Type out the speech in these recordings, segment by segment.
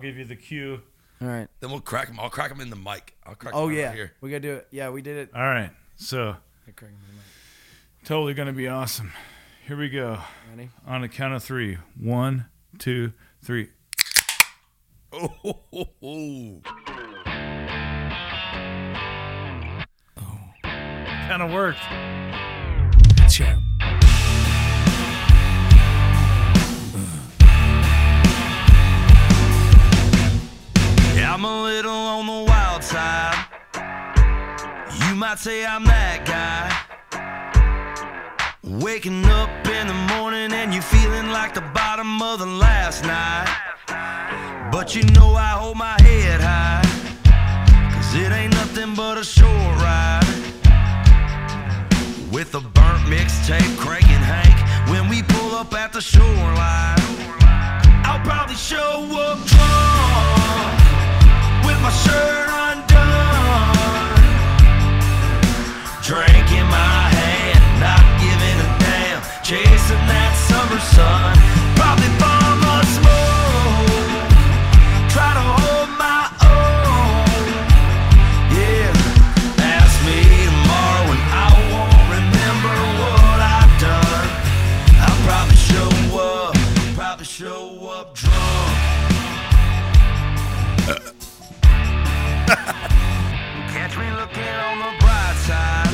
give you the cue. All right. Then we'll crack them. I'll crack them in the mic. I'll crack Oh them yeah, right here. we gotta do it. Yeah, we did it. All right. So totally gonna be awesome. Here we go. Ready? On a count of three. One, two, three. Oh, ho, ho, ho. Kind of worked. I'm a little on the wild side. You might say I'm that guy. Waking up in the morning and you feeling like the bottom of the last night. But you know I hold my head high. Cause it ain't nothing but a short ride. With a burnt mixtape, Craig and Hank. When we pull up at the shoreline, I'll probably show up drunk sun.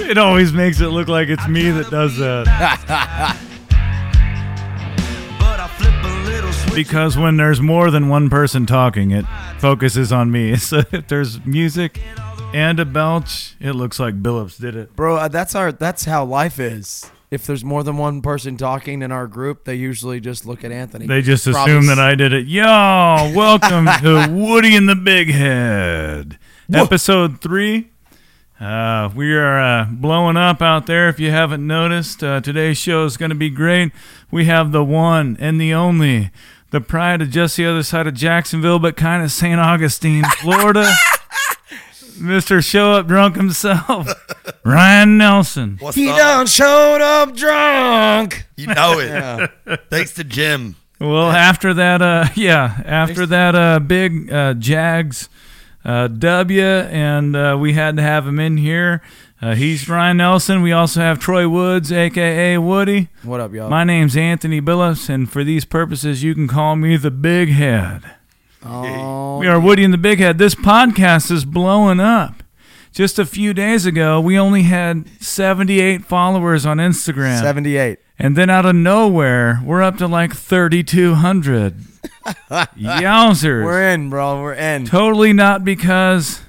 It always makes it look like it's me that does that. But I flip a little switch. Because when there's more than one person talking, it focuses on me. So if there's music and a belch, it looks like Billups did it. Bro, uh, that's our that's how life is. If there's more than one person talking in our group, they usually just look at Anthony. They just Probably assume that I did it. Yo, welcome to Woody and the Big Head, episode three. Uh, we are uh, blowing up out there. If you haven't noticed, uh, today's show is going to be great. We have the one and the only, the pride of just the other side of Jacksonville, but kind of St. Augustine, Florida. Mr. Show Up Drunk himself, Ryan Nelson. What's He up? done showed up drunk. You know it. Thanks to Jim. Well, after that, uh, yeah, after that uh, big uh, Jags uh, W, and uh, we had to have him in here. Uh, he's Ryan Nelson. We also have Troy Woods, aka Woody. What up, y'all? My name's Anthony Billups, and for these purposes, you can call me the Big Head. oh, We are Woody and the Big Head. This podcast is blowing up. Just a few days ago, we only had 78 followers on Instagram. 78. And then out of nowhere, we're up to like 3,200. Yowzers. We're in, bro. We're in. totally not because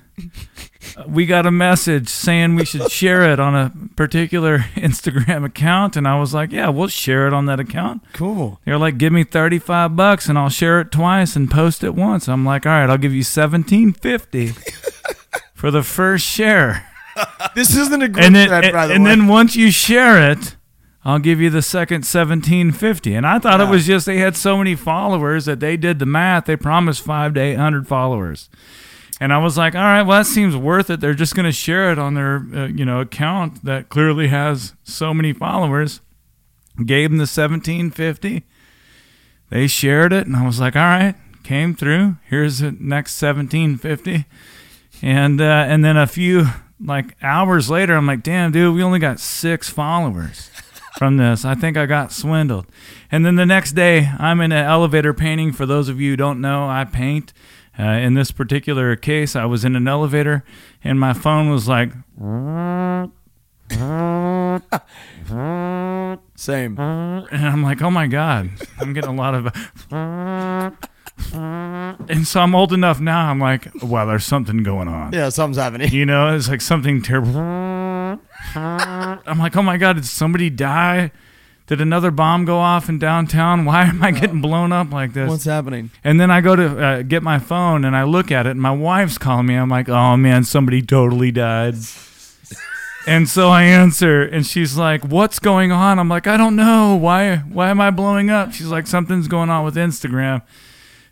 we got a message saying we should share it on a particular Instagram account. And I was like, yeah, we'll share it on that account. Cool. They're like, give me 35 bucks and I'll share it twice and post it once. I'm like, all right, I'll give you 1750 for the first share This isn't a group and then chat, by the and way. then once you share it, I'll give you the second seventeen fifty. And I thought it was just they had so many followers that they did the math. They promised five to eight hundred followers, and I was like, all right, well that seems worth it. They're just going to share it on their uh, you know account that clearly has so many followers. Gave them the seventeen fifty. They shared it, and I was like, all right, came through. Here's the next seventeen fifty and uh, and then a few like hours later, I'm like, damn, dude, we only got six followers from this. I think I got swindled. And then the next day, I'm in an elevator painting. For those of you who don't know, I paint. Uh, in this particular case, I was in an elevator, and my phone was like, Same. and I'm like, oh my god, I'm getting a lot of. And so I'm old enough now. I'm like, wow, there's something going on. Yeah, something's happening. You know, it's like something terrible. I'm like, oh my God, did somebody die? Did another bomb go off in downtown? Why am I getting blown up like this? What's happening? and then I go to uh, get my phone and I look at it, and my wife's calling me. I'm like, oh man, somebody totally died. and so I answer, and she's like, what's going on? I'm like, I don't know. Why? Why am I blowing up? She's like, something's going on with Instagram.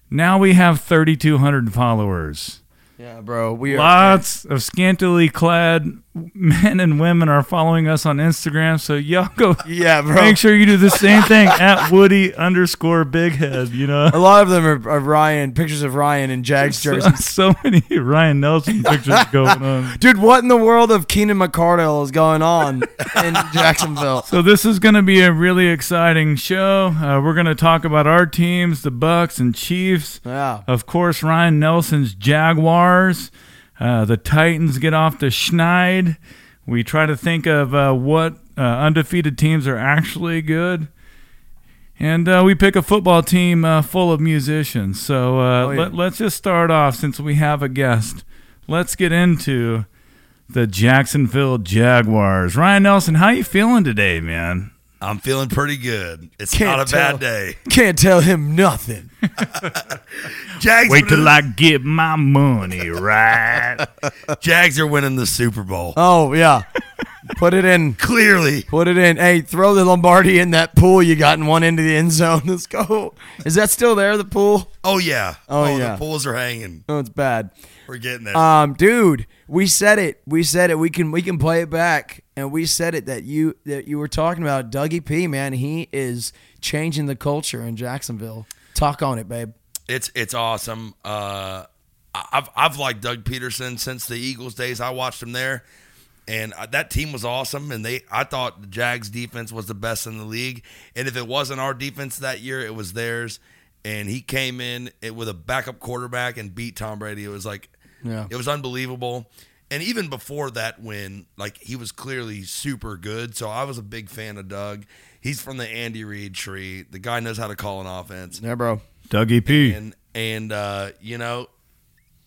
Now we have 3,200 followers. Yeah, bro. We are. Lots of scantily clad men and women are following us on Instagram. So y'all go Yeah, bro. make sure you do the same thing at Woody underscore Big Head. You know, A lot of them are, are Ryan pictures of Ryan in Jags so, jerseys. so many Ryan Nelson pictures going on. Dude, what in the world of Keenan McCardell is going on in Jacksonville? So this is going to be a really exciting show. Uh, we're going to talk about our teams, the Bucks and Chiefs. Yeah. Of course, Ryan Nelson's Jaguars. Uh, the Titans get off the schneid. We try to think of uh, what uh, undefeated teams are actually good. And uh, we pick a football team uh, full of musicians. So uh, Oh, yeah. let, let's just start off since we have a guest. Let's get into the Jacksonville Jaguars. Ryan Nelson, how you feeling today, man? I'm feeling pretty good. It's Can't not a tell. bad day. Can't tell him nothing. Jags, Wait till winning- I get my money right. Jags are winning the Super Bowl. Oh yeah. Put it in. Clearly. Put it in. Hey, throw the Lombardi in that pool you got in one end of the end zone. Let's go. Is that still there? The pool? Oh yeah. Oh, oh yeah. The pools are hanging. Oh, it's bad. We're getting there. Um, dude, we said it. We said it. We can we can play it back, and we said it that you that you were talking about Dougie P. Man, he is changing the culture in Jacksonville. Talk on it, babe. It's it's awesome. Uh, I've I've liked Doug Pederson since the Eagles days. I watched him there, and uh, that team was awesome. And they I thought the Jags defense was the best in the league. And if it wasn't our defense that year, it was theirs. And he came in it with a backup quarterback and beat Tom Brady. It was like Yeah. it was unbelievable. And even before that win, like he was clearly super good. So I was a big fan of Doug. He's from the Andy Reid tree. The guy knows how to call an offense Yeah, bro. Doug P. and and uh, you know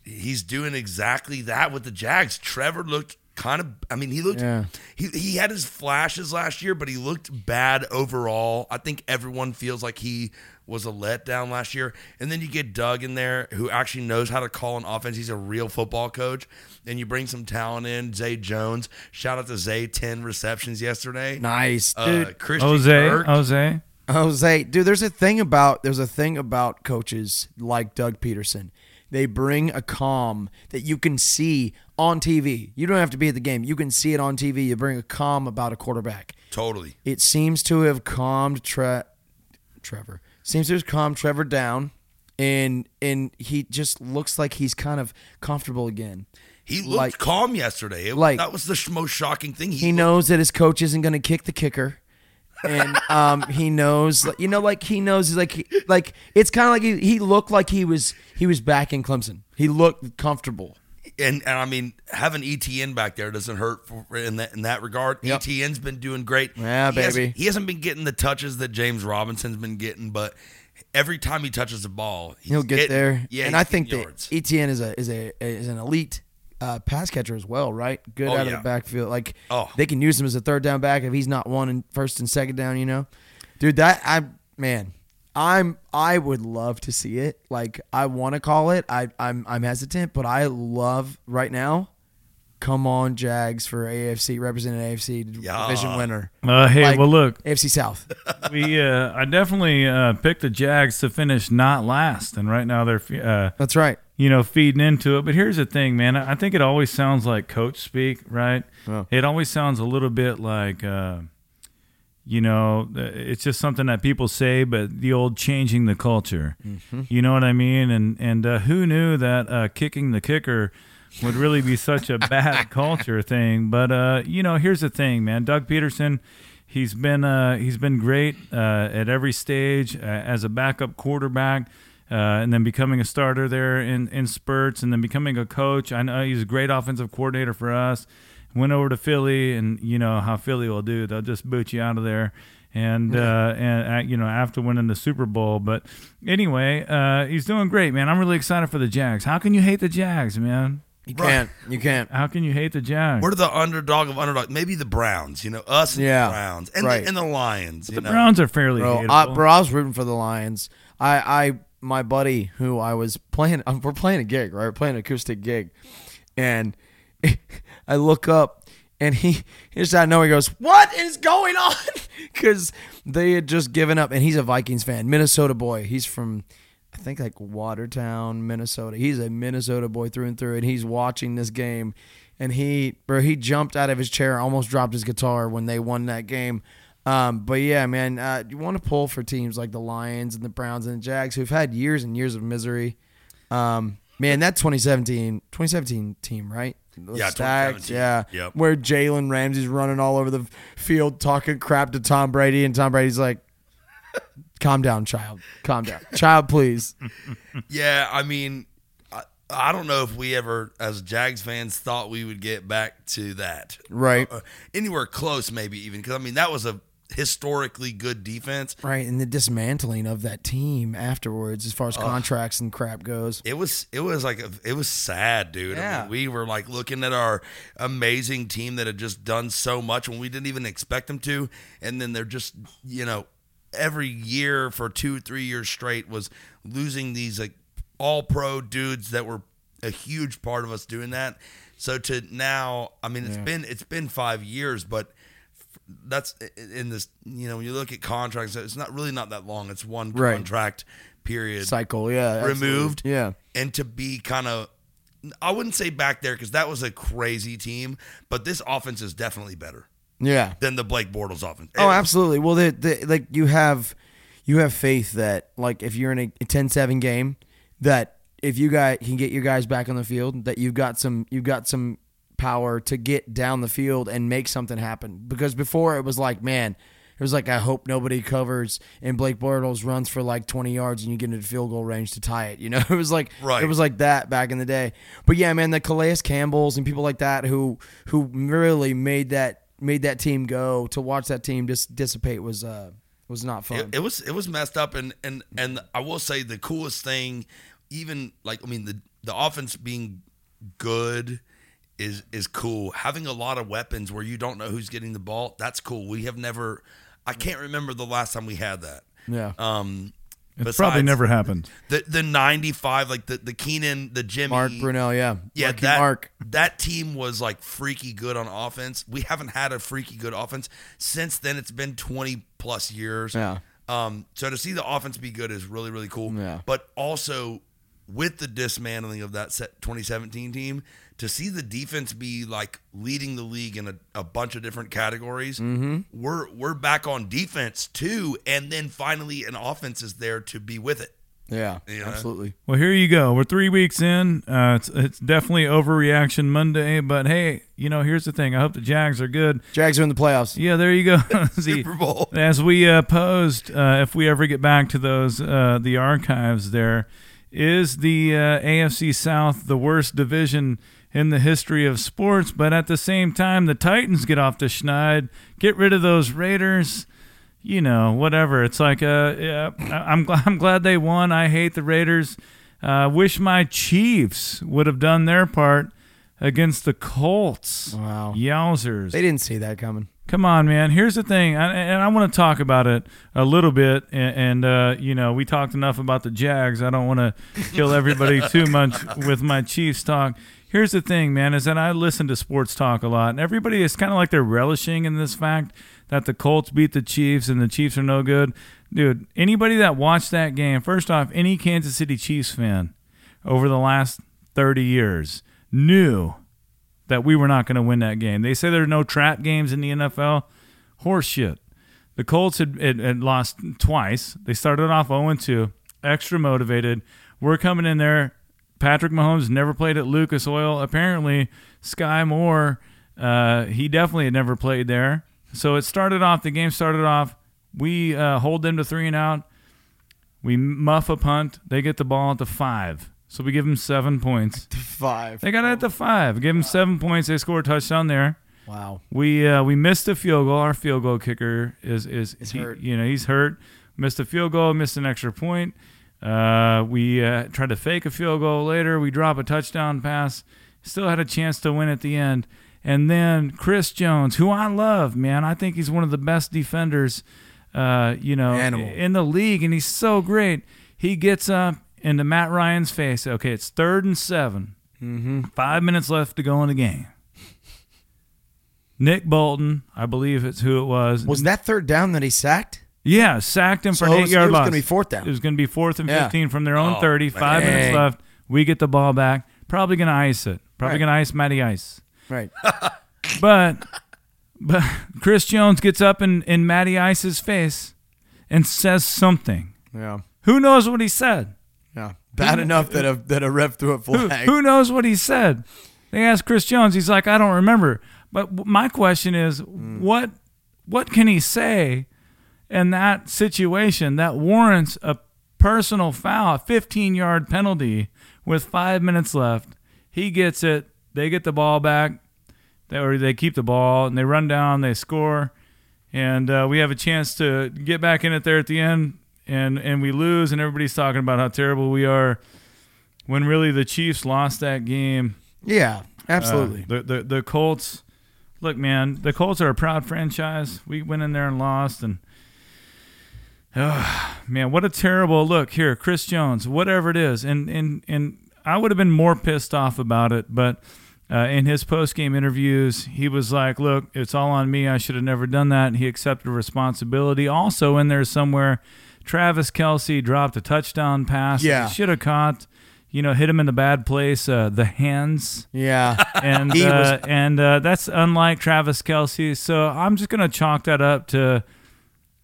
he's doing exactly that with the Jags. Trevor looked kind of. I mean, he looked. Yeah. He he had his flashes last year, but he looked bad overall. I think everyone feels like he was a letdown last year. And then you get Doug in there, who actually knows how to call an offense. He's a real football coach. And you bring some talent in. Zay Jones. Shout out to Zay, ten receptions yesterday. Nice, Uh, dude. Christian Jose, Kirk. Jose. Jose, dude, there's a thing about there's a thing about coaches like Doug Pederson. They bring a calm that you can see on TV. You don't have to be at the game. You can see it on TV. You bring a calm about a quarterback. Totally. It seems to have calmed Tre- Trevor. Seems to have calmed Trevor down, and and he just looks like he's kind of comfortable again. He looked Like- calm yesterday. It, like- that was the sh- most shocking thing. He looked- knows that his coach isn't going to kick the kicker. And um, he knows, you know, like he knows, he's like, like it's kind of like he, he looked like he was he was back in Clemson. He looked comfortable. and, and I mean, having ETN back there doesn't hurt for, in that in that regard. Yep. ETN's been doing great. Yeah, He hasn't- baby. he hasn't been getting the touches that James Robinson's been getting, but every time he touches the ball, he's He'll get getting- there. Yeah, and I think that yards. ETN is a is a is an elite uh, pass catcher as well, right? Good Oh, out of yeah. the backfield. Like Oh. they can use him as a third down back if he's not one in first and second down. You know, dude, that I man, I'm I would love to see it. Like I want to call it. I I'm I'm hesitant, but I love right now. Come on, Jags for AFC representing AFC Yeah. division winner. Uh, hey, Like- well, look, AFC South. we uh, I definitely uh, picked the Jags to finish not last, and right now they're uh, That's right. You know feeding into it. But here's the thing, man. I think it always sounds like coach speak, right? Oh. It always sounds a little bit like. Uh, you know, it's just something that people say, but the old changing the culture. You know what I mean? And and uh, who knew that uh, kicking the kicker would really be such a bad culture thing? But uh, you know, here's the thing, man. Doug Pederson, he's been uh, he's been great uh, at every stage uh, as a backup quarterback. Uh, and then becoming a starter there in, in spurts, and then becoming a coach. I know he's a great offensive coordinator for us went over to Philly, and you know how Philly will do. They'll just boot you out of there. And uh, and uh, you know after winning the Super Bowl, but anyway, uh, he's doing great, man. I'm really excited for the Jags. How can you hate the Jags, man? You can't. You can't. How can you hate the Jags? We're the underdog of underdog. Maybe the Browns, you know, us and Yeah, the Browns and, right. the, and the Lions. You the know? Browns are fairly Bro. I, bro, I was rooting for the Lions. I, I, my buddy who I was playing, we're playing a gig, right? We're playing an acoustic gig, and I look up, and he, he just out of nowhere he goes, "What is going on?" Because they had just given up, and he's a Vikings fan, Minnesota boy. He's from, I think like Watertown, Minnesota. He's a Minnesota boy through and through, and he's watching this game, and he bro he jumped out of his chair, almost dropped his guitar when they won that game. Um, but yeah, man, uh, you want to pull for teams like the Lions and the Browns and the Jags who've had years and years of misery. Um, man, that 2017, 2017 team, right? Those Yeah, Stags, 2017. yeah. Yep. Where Jalen Ramsey's running all over the field talking crap to Tom Brady, and Tom Brady's like, "Calm down, child. Calm down, child, please." Yeah, I mean, I, I don't know if we ever, as Jags fans, thought we would get back to that. Right. Uh, anywhere close, maybe even. Because, I mean, that was a historically good defense. Right, and the dismantling of that team afterwards, as far as contracts and crap goes. It was it was like a, it was sad, dude. I Yeah. mean, we were like looking at our amazing team that had just done so much when we didn't even expect them to, and then they're just you know every year for two three years straight was losing these like all pro dudes that were a huge part of us doing that. So to now, I mean, it's Yeah. been it's been five years, but that's in this you know when you look at contracts, it's not really not that long. It's one Right. contract period Cycle, yeah, absolutely. removed. Yeah, And to be kind of, I wouldn't say back there because that was a crazy team, but this offense is definitely better yeah. than the Blake Bortles offense. Oh, absolutely. Well, the, the, like you have, you have faith that like if you're in a 10-7 game, that if you guys can get your guys back on the field, that you've got some, you've got some power to get down the field and make something happen. Because before it was like, man, it was like I hope nobody covers and Blake Bortles runs for like 20 yards and you get into field goal range to tie it. You know, it was like Right. it was like that back in the day. But yeah, man, the Calais Campbells and people like that who who really made that made that team go to watch that team just dissipate was uh was not fun. it, it was it was messed up and and and I will say the coolest thing even like I mean the the offense being good is is cool having a lot of weapons where you don't know who's getting the ball that's cool we have never I can't remember the last time we had that yeah. um It's probably never happened. the the 95 like the the Keenan the Jimmy Mark Brunell, yeah. Yeah, Marky that Mark. that team was like freaky good on offense. We haven't had a freaky good offense since then. It's been twenty plus years. Yeah. Um. So to see the offense be good is really really cool. Yeah. But also with the dismantling of that 2017 team, to see the defense be like leading the league in a, a bunch of different categories, mm-hmm. we're we're back on defense too, and then finally an offense is there to be with it. Yeah. Yeah. Absolutely. Well, here you go. We're three weeks in. Uh, it's it's definitely overreaction Monday, but hey, you know, here's the thing. I hope the Jags are good. Jags are in the playoffs. Yeah, there you go. See, Super Bowl. as we uh, posed, uh, if we ever get back to those uh, the archives, there is the uh, AFC South the worst division in the history of sports. But at the same time, the Titans get off the schneid, get rid of those Raiders. You know, whatever. It's like, uh, yeah, I'm glad I'm glad they won. I hate the Raiders. Uh, wish my Chiefs would have done their part against the Colts. Wow. Yowzers. They didn't see that coming. Come on, man. Here's the thing, and and I want to talk about it a little bit. And, and uh, you know, we talked enough about the Jags. I don't want to kill everybody too much with my Chiefs talk. Here's the thing, man, is that I listen to sports talk a lot, and everybody is kind of like they're relishing in this fact that the Colts beat the Chiefs and the Chiefs are no good. Dude, anybody that watched that game, first off, any Kansas City Chiefs fan over the last 30 years knew that we were not going to win that game. They say there are no trap games in the NFL. Horseshit. The Colts had, had, had lost twice. They started off 0 2, extra motivated. We're coming in there. Patrick Mahomes never played at Lucas Oil. Apparently, Skyy Moore, uh, he definitely had never played there. So it started off, the game started off. We uh, hold them to three and out. We muff a punt. They get the ball at the five. So we give them seven points. Five. They got it at the five. Give them seven points. They score a touchdown there. Wow. We uh, we missed a field goal. Our field goal kicker is is Is he- hurt. You know he's hurt. Missed a field goal. Missed an extra point. Uh, we uh, tried to fake a field goal later. We drop a touchdown pass. Still had a chance to win at the end. And then Chris Jones, who I love, man, I think he's one of the best defenders, uh, you know, Animal. in the league, and he's so great. He gets up into Matt Ryan's face. Okay, it's third and 7 Mm-hmm. Five minutes left to go in the game. Nick Bolton, I believe it's who it was. Was that third down that he sacked? Yeah, sacked him for an eight was- yard it was gonna be fourth down. It was going to be fourth and Yeah. 15 from their own Oh, 30. Five man. minutes left. We get the ball back. Probably going to ice it. Probably Right. going to ice Matty Ice. Right. But but Chris Jones gets up in, in Matty Ice's face and says something. Yeah. Who knows what he said? Yeah. Bad enough that a that a ref threw a Who, flag. who knows what he said? They asked Chris Jones. He's like, I don't remember. But my question is, what what can he say in that situation that warrants a personal foul, a 15 yard penalty with five minutes left? He gets it. They get the ball back, they, or they keep the ball and they run down. They score, and uh, we have a chance to get back in it there at the end. And and we lose, and everybody's talking about how terrible we are when really the Chiefs lost that game. Yeah. Uh, Absolutely. the, the the Colts. Look, man, the Colts are a proud franchise. We went in there and lost, and uh, man, what a terrible look here, Chris Jones. Whatever it is, and and and I would have been more pissed off about it, but. Uh, in his post game interviews, he was like, "Look, it's all on me. I should have never done that." And he accepted responsibility. Also, in there somewhere, Travis Kelce dropped a touchdown pass. Yeah. should have caught. You know, hit him in the bad place. Uh, the hands yeah. and uh, and uh, that's unlike Travis Kelce. So I'm just gonna chalk that up to,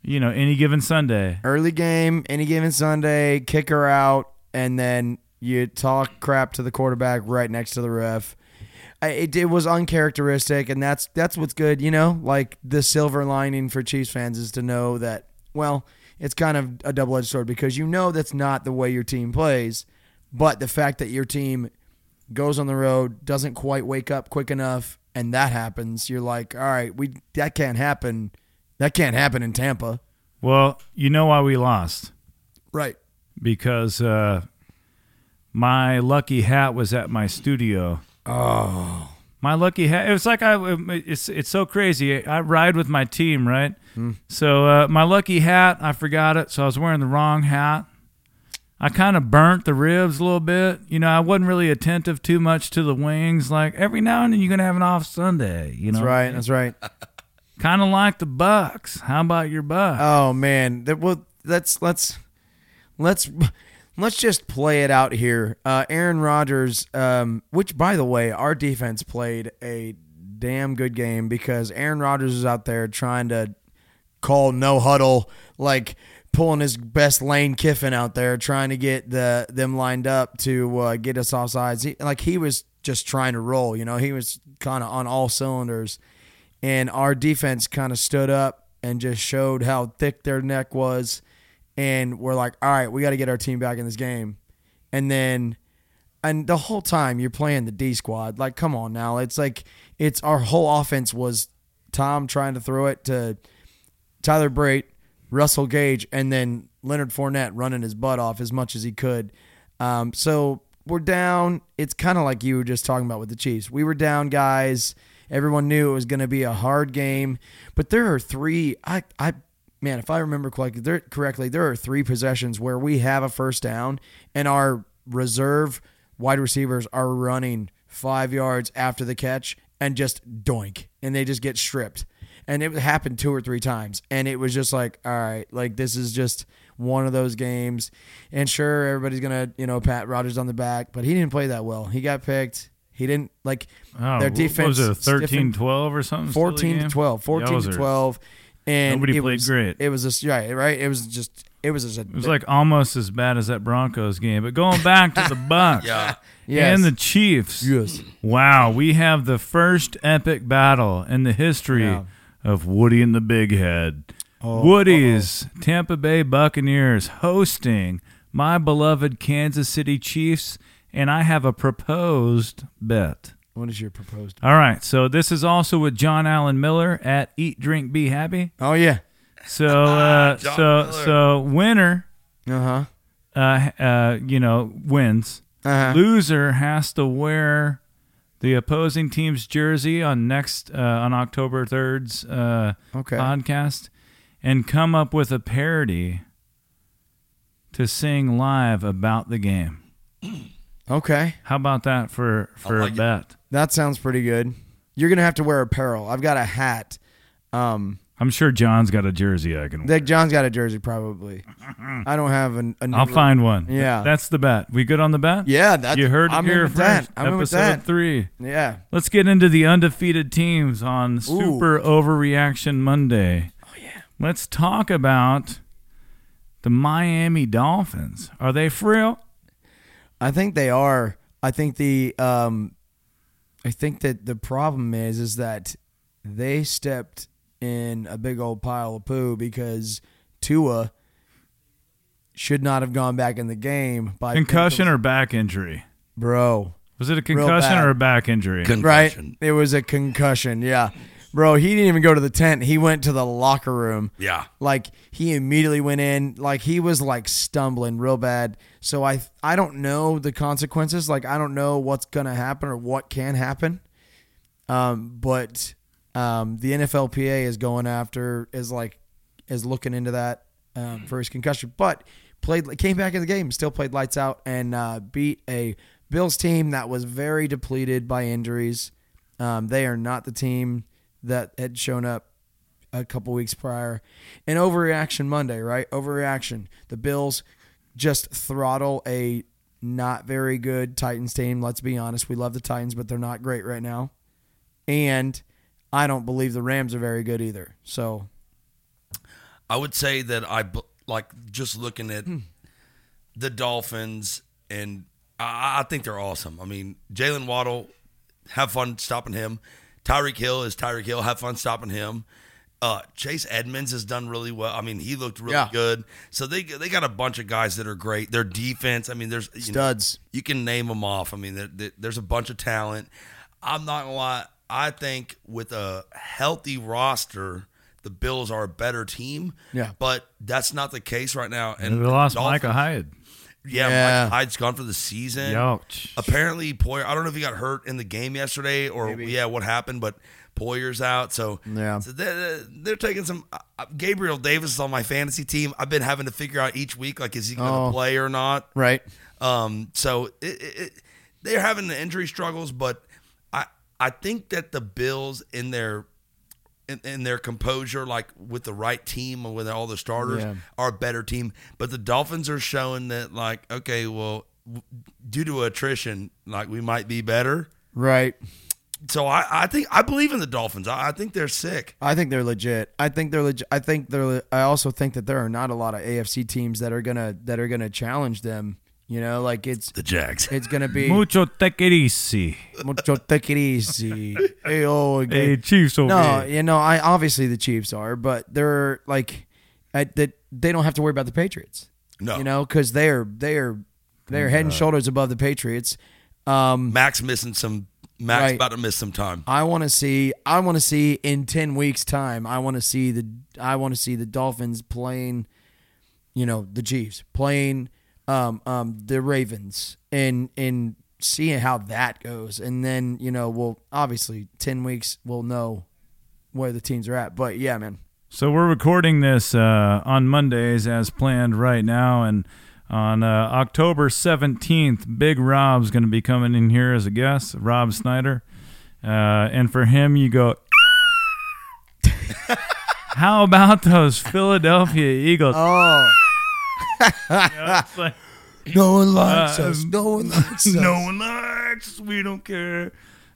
you know, any given Sunday. Early game, any given Sunday, kicker out, and then you talk crap to the quarterback right next to the ref. I- It, it was uncharacteristic, and that's that's what's good, you know. Like the silver lining for Chiefs fans is to know that, well, it's kind of a double edged sword because you know that's not the way your team plays, but the fact that your team goes on the road, doesn't quite wake up quick enough, and that happens, you're like, all right, we that can't happen. That can't happen in Tampa, Well, you know why we lost right? because uh, my lucky hat was at my studio. Oh, My lucky hat. It was like I. It's it's so crazy. I ride with my team, right? So uh, my lucky hat, I forgot it, so I was wearing the wrong hat. I kind of burnt the ribs a little bit. You know, I wasn't really attentive too much to the wings. Like every now and then, you're gonna have an off Sunday. You know, that's right. That's right. Kind of like the Bucks. How about your Bucks? Oh man, that well, let's let's let's let's just play it out here. Uh, Aaron Rodgers, um, which by the way, our defense played a damn good game because Aaron Rodgers is out there trying to call no huddle, like pulling his best Lane Kiffin out there, trying to get the them lined up to uh, get us off sides. He, like he was just trying to roll, you know, he was kind of on all cylinders, and our defense kind of stood up and just showed how thick their neck was, and we're like, all right, we got to get our team back in this game, and then. And the whole time you're playing the D squad, like, come on now. It's like it's our whole offense was Tom trying to throw it to Tyler Brait, Russell Gage, and then Leonard Fournette running his butt off as much as he could. Um, so we're down. It's kind of like you were just talking about with the Chiefs. We were down, guys. Everyone knew it was going to be a hard game, but there are three. I, I, man, if I remember correctly, there, correctly, there are three possessions where we have a first down, and our reserve wide receivers are running five yards after the catch and just doink, and they just get stripped and it happened two or three times and it was just like all right like this is just one of those games and sure everybody's gonna you know pat Rodgers on the back but he didn't play that well he got picked he didn't like Oh, their what defense was it a 13 12 or something? 14 to 12 14 to 12 and Nobody it played was, great. it was just right right it was just it was just a, It was like almost as bad as that Broncos game. But going back to the Bucks Yeah. yes. and the Chiefs. yes Wow, we have the first epic battle in the history Yeah. Of Woody and the Big Head. Oh, Woody's Tampa Bay Buccaneers hosting my beloved Kansas City Chiefs, and I have a proposed bet. what is your proposed Bet? All right, so this is also with John Allen Miller at Eat Drink Be Happy. oh yeah So, uh, so, Miller. so winner, uh-huh uh, uh, you know, wins. uh-huh Loser has to wear the opposing team's jersey on next uh, on October 3rd's uh, okay podcast and come up with a parody to sing live about the game. okay How about that for for like a it. bet? that sounds pretty good you're gonna have to wear apparel i've got a hat um I'm sure John's got a jersey I can. Dick John's got a jersey, probably. I don't have an. a I'll find one. Yeah. that's the bet. We good on the bet? Yeah, that's. you heard I'm here first. Episode three. Yeah. Let's get into the undefeated teams on Super Overreaction Monday. Oh yeah. Let's talk about the Miami Dolphins. Are they for real? I think they are. I think the um, I think that the problem is is that they stepped in a big old pile of poo because Tua should not have gone back in the game by Concussion or back injury? bro. Was it a concussion or a back injury? Right, Concussion. it was a concussion. Yeah, bro. He didn't even go to the tent. He went to the locker room. Yeah. like he immediately went in like he was like stumbling real bad so i i don't know the consequences like i don't know what's gonna happen or what can happen um but um the nflpa is going after is like is looking into that um, for his concussion but played came back in the game still played lights out and uh, beat a bills team that was very depleted by injuries um, they are not the team that had shown up a couple weeks prior. And overreaction Monday, right? Overreaction. The Bills just throttle a not very good Titans team. Let's be honest. We love the Titans, but they're not great right now. And I don't believe the Rams are very good either. So I would say that I like just looking at Hmm. the Dolphins, and I, I think they're awesome. I mean, Jaylen Waddle, have fun stopping him. Tyreek Hill is Tyreek Hill. Have fun stopping him. Uh, Chase Edmonds has done really well. I mean, he looked really Yeah. good. So they they got a bunch of guys that are great. Their defense. I mean, there's you know, studs. you can name them off. I mean, there, there- there's a bunch of talent. I'm not gonna lie. I think with a healthy roster, the Bills are a better team. Yeah. but that's not the case right now. And And they lost Dolphins- Micah Hyde. Yeah, Yeah. Micah Hyde's gone for the season. Ouch. Apparently, Poyer. I don't know if he got hurt in the game yesterday or Maybe. yeah, what happened, but Poyer's out. So Yeah. so they're, they're taking some. Uh, Gabriel Davis is on my fantasy team. I've been having to figure out each week like is he going to Oh. play or not. Right. Um, so it, it, it, they're having the injury struggles, but I think that the Bills in their in, in their composure, like with the right team and with all the starters, Yeah. are a better team. But the Dolphins are showing that, like, okay, well, w- due to attrition, like we might be better. Right. So I, I think I believe in the Dolphins. I, I think they're sick. I think they're legit. I think they're legit. I think they're. I also think that there are not a lot of AFC teams that are gonna that are gonna challenge them. You know, like it's The Jags. it's gonna be Mucho take it easy. mucho take it easy. Hey, oh, Hey. Chiefs over No, here. you know, I obviously the Chiefs are, but they're like, I, that they don't have to worry about the Patriots. No. you know, because they're they're they're head and shoulders above the Patriots. Um, Max missing some. Max Right. about to miss some time. I want to see. I want to see in ten weeks' time. I want to see the. I want to see the Dolphins playing. You know the Chiefs playing, um, um, the Ravens, and and seeing how that goes, and then you know we'll obviously ten weeks we'll know where the teams are at. But yeah, man, So we're recording this uh, on Mondays as planned right now, and on uh, October seventeenth, Big Rob's going to be coming in here as a guest, Rob Snyder, uh, and for him, you go. How about those Philadelphia Eagles? oh, It's like, no one likes Uh, us. No one likes us. no one likes. us, We don't care.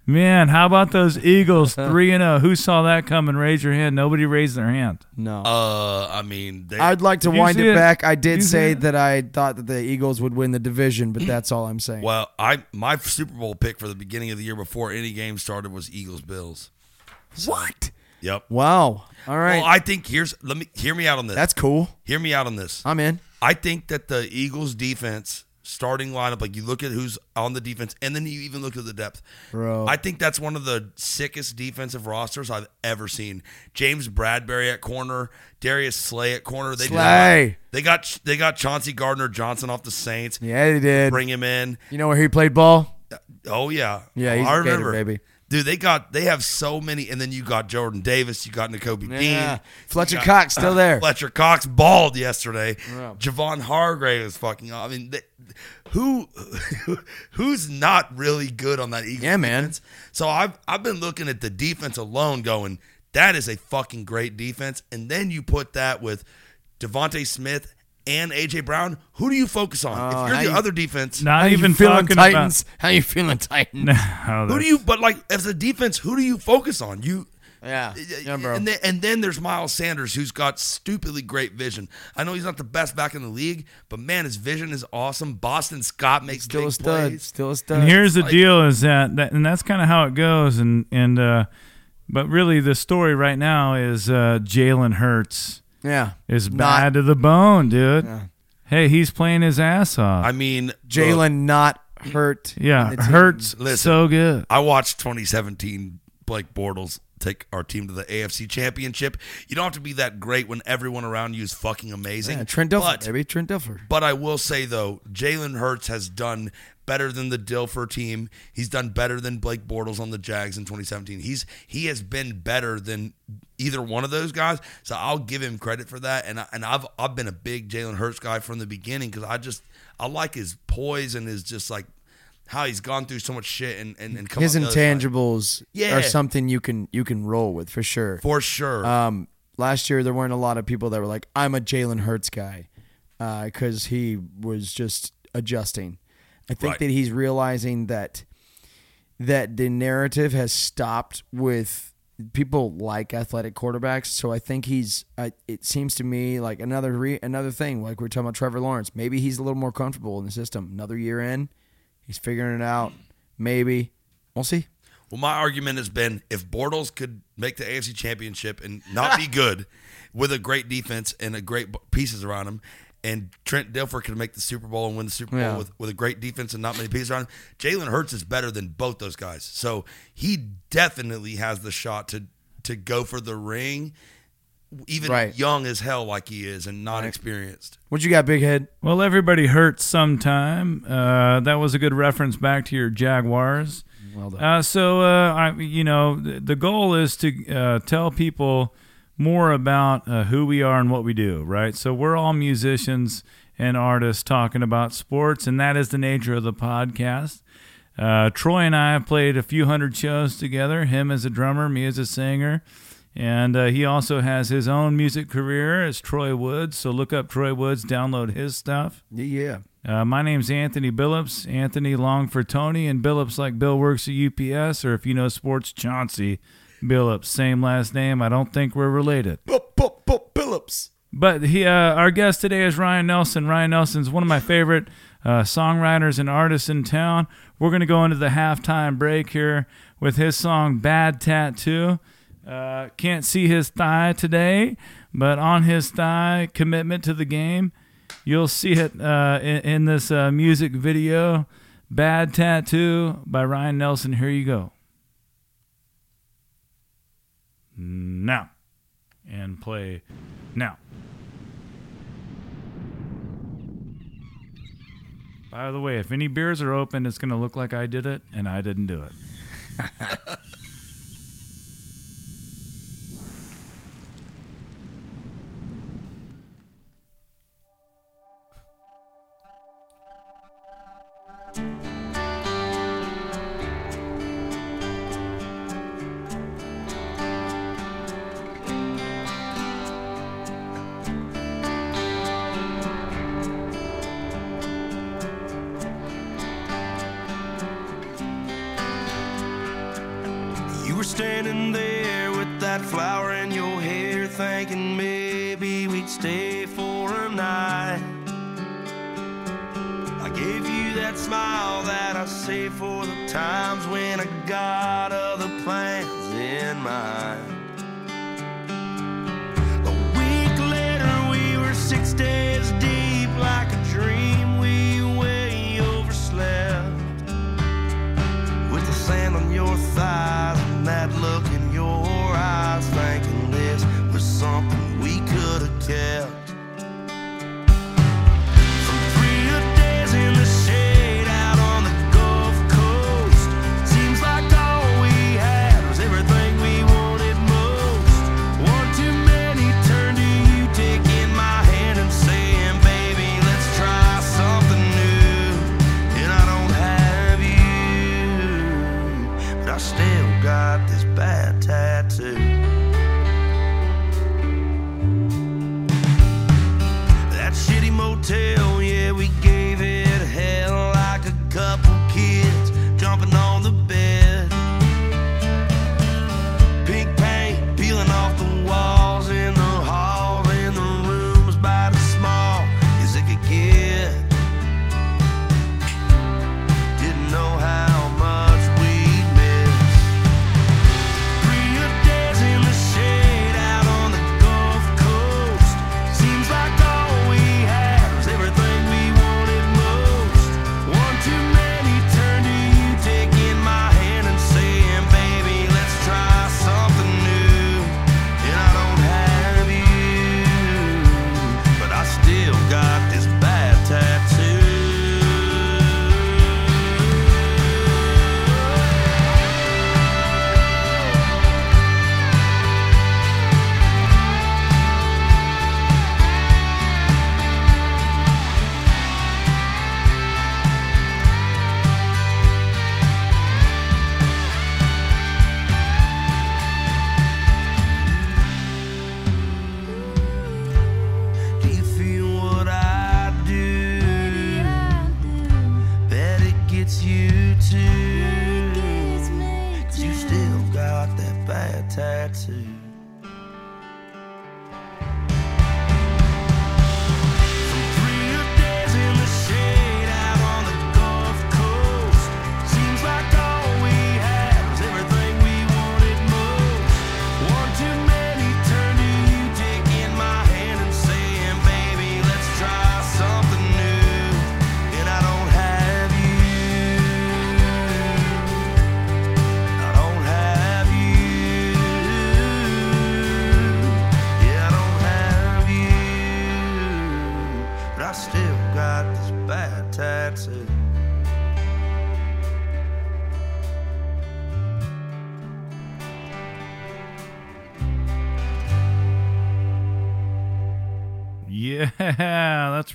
Man, how about those Eagles three and zero? Who saw that coming? Raise your hand. Nobody raised their hand. no. Uh, I mean, they, I'd like to wind it it? back. I Did did say that I thought that the Eagles would win the division, but that's all I'm saying. Well, I my Super Bowl pick for the beginning of the year before any game started was Eagles Bills. What? Yep. Wow. All right. Well, I think here's let me hear me out on this. That's cool. hear me out on this. I'm in. I think that the Eagles defense starting lineup, like you look at who's on the defense, and then you even look at the depth. Bro. I think that's one of the sickest defensive rosters I've ever seen. James Bradberry at corner, Darius Slay at corner. They Slay. They got they got Chauncey Gardner Johnson off the Saints. Yeah, they did. Bring him in. You know where he played ball? Oh yeah, Yeah, I a Gator, remember, baby. Dude, they got they have so many, and then you got Jordan Davis, you got Nakobe Yeah. Dean, Fletcher got- Cox still there. Fletcher Cox balled yesterday. Yeah. Javon Hargrave is fucking. I mean, they, who who's not really good on that Eagles Yeah, man. defense? So I've I've been looking at the defense alone, going, That is a fucking great defense. And then you put that with DeVonta Smith and AJ Brown. Who do you focus on? Oh, if you're the you- other defense, Not How you even feeling, talking Titans? How you feeling, Titans? No, who do you? But like as a defense, who do you focus on? You. Yeah, yeah, bro. And then, and then there's Miles Sanders, who's got stupidly great vision. I know he's not the best back in the league, but man, his vision is awesome. Boston Scott makes Still big a stud. plays. Still a stud. And here's the like- deal: is that, that and that's kind of how it goes. And and uh, but really, the story right now is uh, Jalen Hurts yeah, It's Not- bad to the bone, dude. Yeah. Hey, he's playing his ass off. I mean, look, Jalen not hurt. yeah, in the team. Hurts Listen. so good. I watched 2017 Blake Bortles take our team to the AFC Championship. You don't have to be that great when everyone around you is fucking amazing. Yeah, Trent Dilfer, But, baby, Trent Dilfer. but I will say though, Jalen Hurts has done better than the Dilfer team. He's done better than Blake Bortles on the Jags in 2017. He's he has been better than either one of those guys. So I'll give him credit for that. And I, and I've I've been a big Jalen Hurts guy from the beginning because I just I like his poise and his just like how he's gone through so much shit and and, and come His out the other side. intangibles Yeah. are something you can you can roll with for sure. for sure. Um, last year there weren't a lot of people that were like, "I'm a Jalen Hurts guy," because he was just adjusting. I think Right. that he's realizing that that the narrative has stopped with people like athletic quarterbacks. So I think he's. I it seems to me like another re, another thing. Like we are talking about Trevor Lawrence. Maybe he's a little more comfortable in the system. Another year in, he's figuring it out. Maybe we'll see. Well, my argument has been if Bortles could make the AFC Championship and not be good with a great defense and a great pieces around him, and Trent Dilfer could make the Super Bowl and win the Super Bowl Yeah. with, with a great defense and not many pieces around him, Jalen Hurts is better than both those guys. So he definitely has the shot to to go for the ring, even Right. young as hell like he is and not experienced. What you got, big head? Well, everybody hurts sometime. Uh, that was a good reference back to your Jaguars. Well done. Uh, so, uh, I, you know, the, the goal is to uh, tell people more about uh, who we are and what we do, right? So, we're all musicians and artists talking about sports, and that is the nature of the podcast. Uh, Troy and I have played a few hundred shows together, him as a drummer, me as a singer. And uh, he also has his own music career as Troy Woods. So look up Troy Woods, download his stuff. Yeah. Uh, my name's Anthony Billups. Anthony long for Tony, and Billups like Bill works at UPS, or if you know sports, Chauncey Billups. Same last name. I don't think we're related. Billups. But he, uh, our guest today is Ryan Nelson. Ryan Nelson's one of my favorite uh, songwriters and artists in town. We're going to go into the halftime break here with his song Bad Tattoo. Uh, can't see his thigh today, but on his thigh, commitment to the game. You'll see it uh, in, in this uh, music video, Bad Tattoo by Ryan Nelson. Here you go. Now. And play now. By the way, if any beers are open, it's going to look like I did it, and I didn't do it. that smile that I saved for the times when I got other plans in mind. A week later, we were six days deep,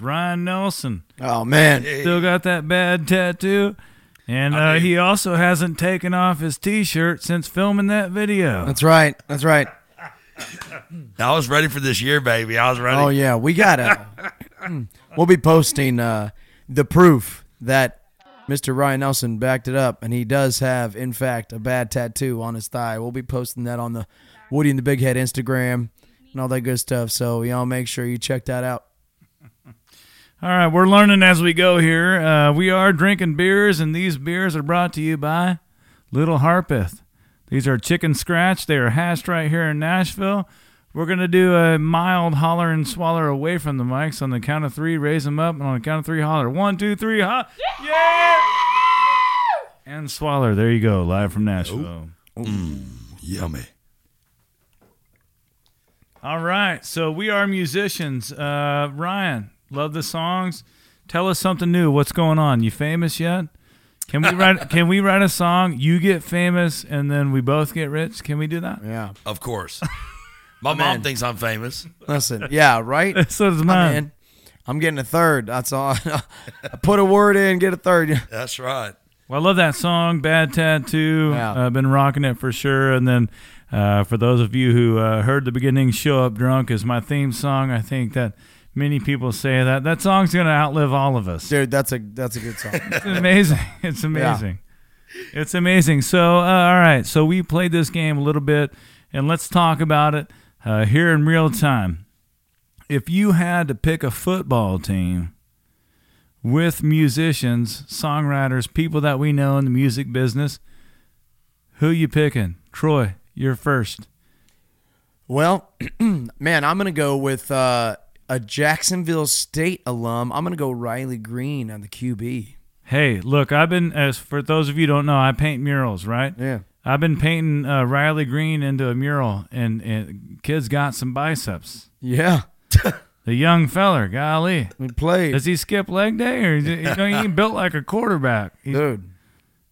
Ryan Nelson. Oh man, Still got that bad tattoo. And uh, he also hasn't taken off his T-shirt since filming that video. that's right. That's right. I was ready for this year, baby. I was ready. Oh yeah, we gotta. we'll be posting uh, the proof that Mr. Ryan Nelson backed it up, and he does have, in fact, a bad tattoo on his thigh. We'll be posting that on the Woody and the Big Head Instagram and all that good stuff. So y'all make sure you check that out. All right, we're learning as we go here. Uh, we are drinking beers, and these beers are brought to you by Little Harpeth. These are chicken scratch. They are hashed right here in Nashville. We're going to do a mild holler and swaller away from the mics. On the count of three, raise them up. And on the count of three, holler. One, two, three, ha! Yeah! And swaller. There you go, live from Nashville. Yummy. All right, so we are musicians. Uh, Ryan, love the songs. Tell us something new. What's going on? You famous yet? Can we write? Can we write a song? You get famous, and then we both get rich. Can we do that? Yeah. Of course. My mom Man. thinks I'm famous. Listen. Yeah. Right. So does I'm mine. in. I'm getting a third. That's all. I put a word in, get a third. That's right. Well, I love that song, "Bad Tattoo." I've been rocking it for sure. And then, uh, for those of you who uh, heard the beginning, "Show Up Drunk" is my theme song. I think that many people say that that song's going to outlive all of us. Dude, that's a that's a good song. It's amazing. It's amazing. It's amazing. So, uh, all right. So we played this game a little bit, and let's talk about it uh, here in real time. If you had to pick a football team with musicians, songwriters, people that we know in the music business, who you picking? Troy, you're first. Well, man, I'm gonna go with uh, a Jacksonville State alum. I'm gonna go Riley Green on the QB. Hey, look, I've been as for those of you who don't know, I paint murals, right? Yeah. I've been painting uh, Riley Green into a mural, and, and kid's got some biceps. Yeah. The young feller, golly, he played. does he skip leg day, or is it, you know, he built like a quarterback? He's, Dude.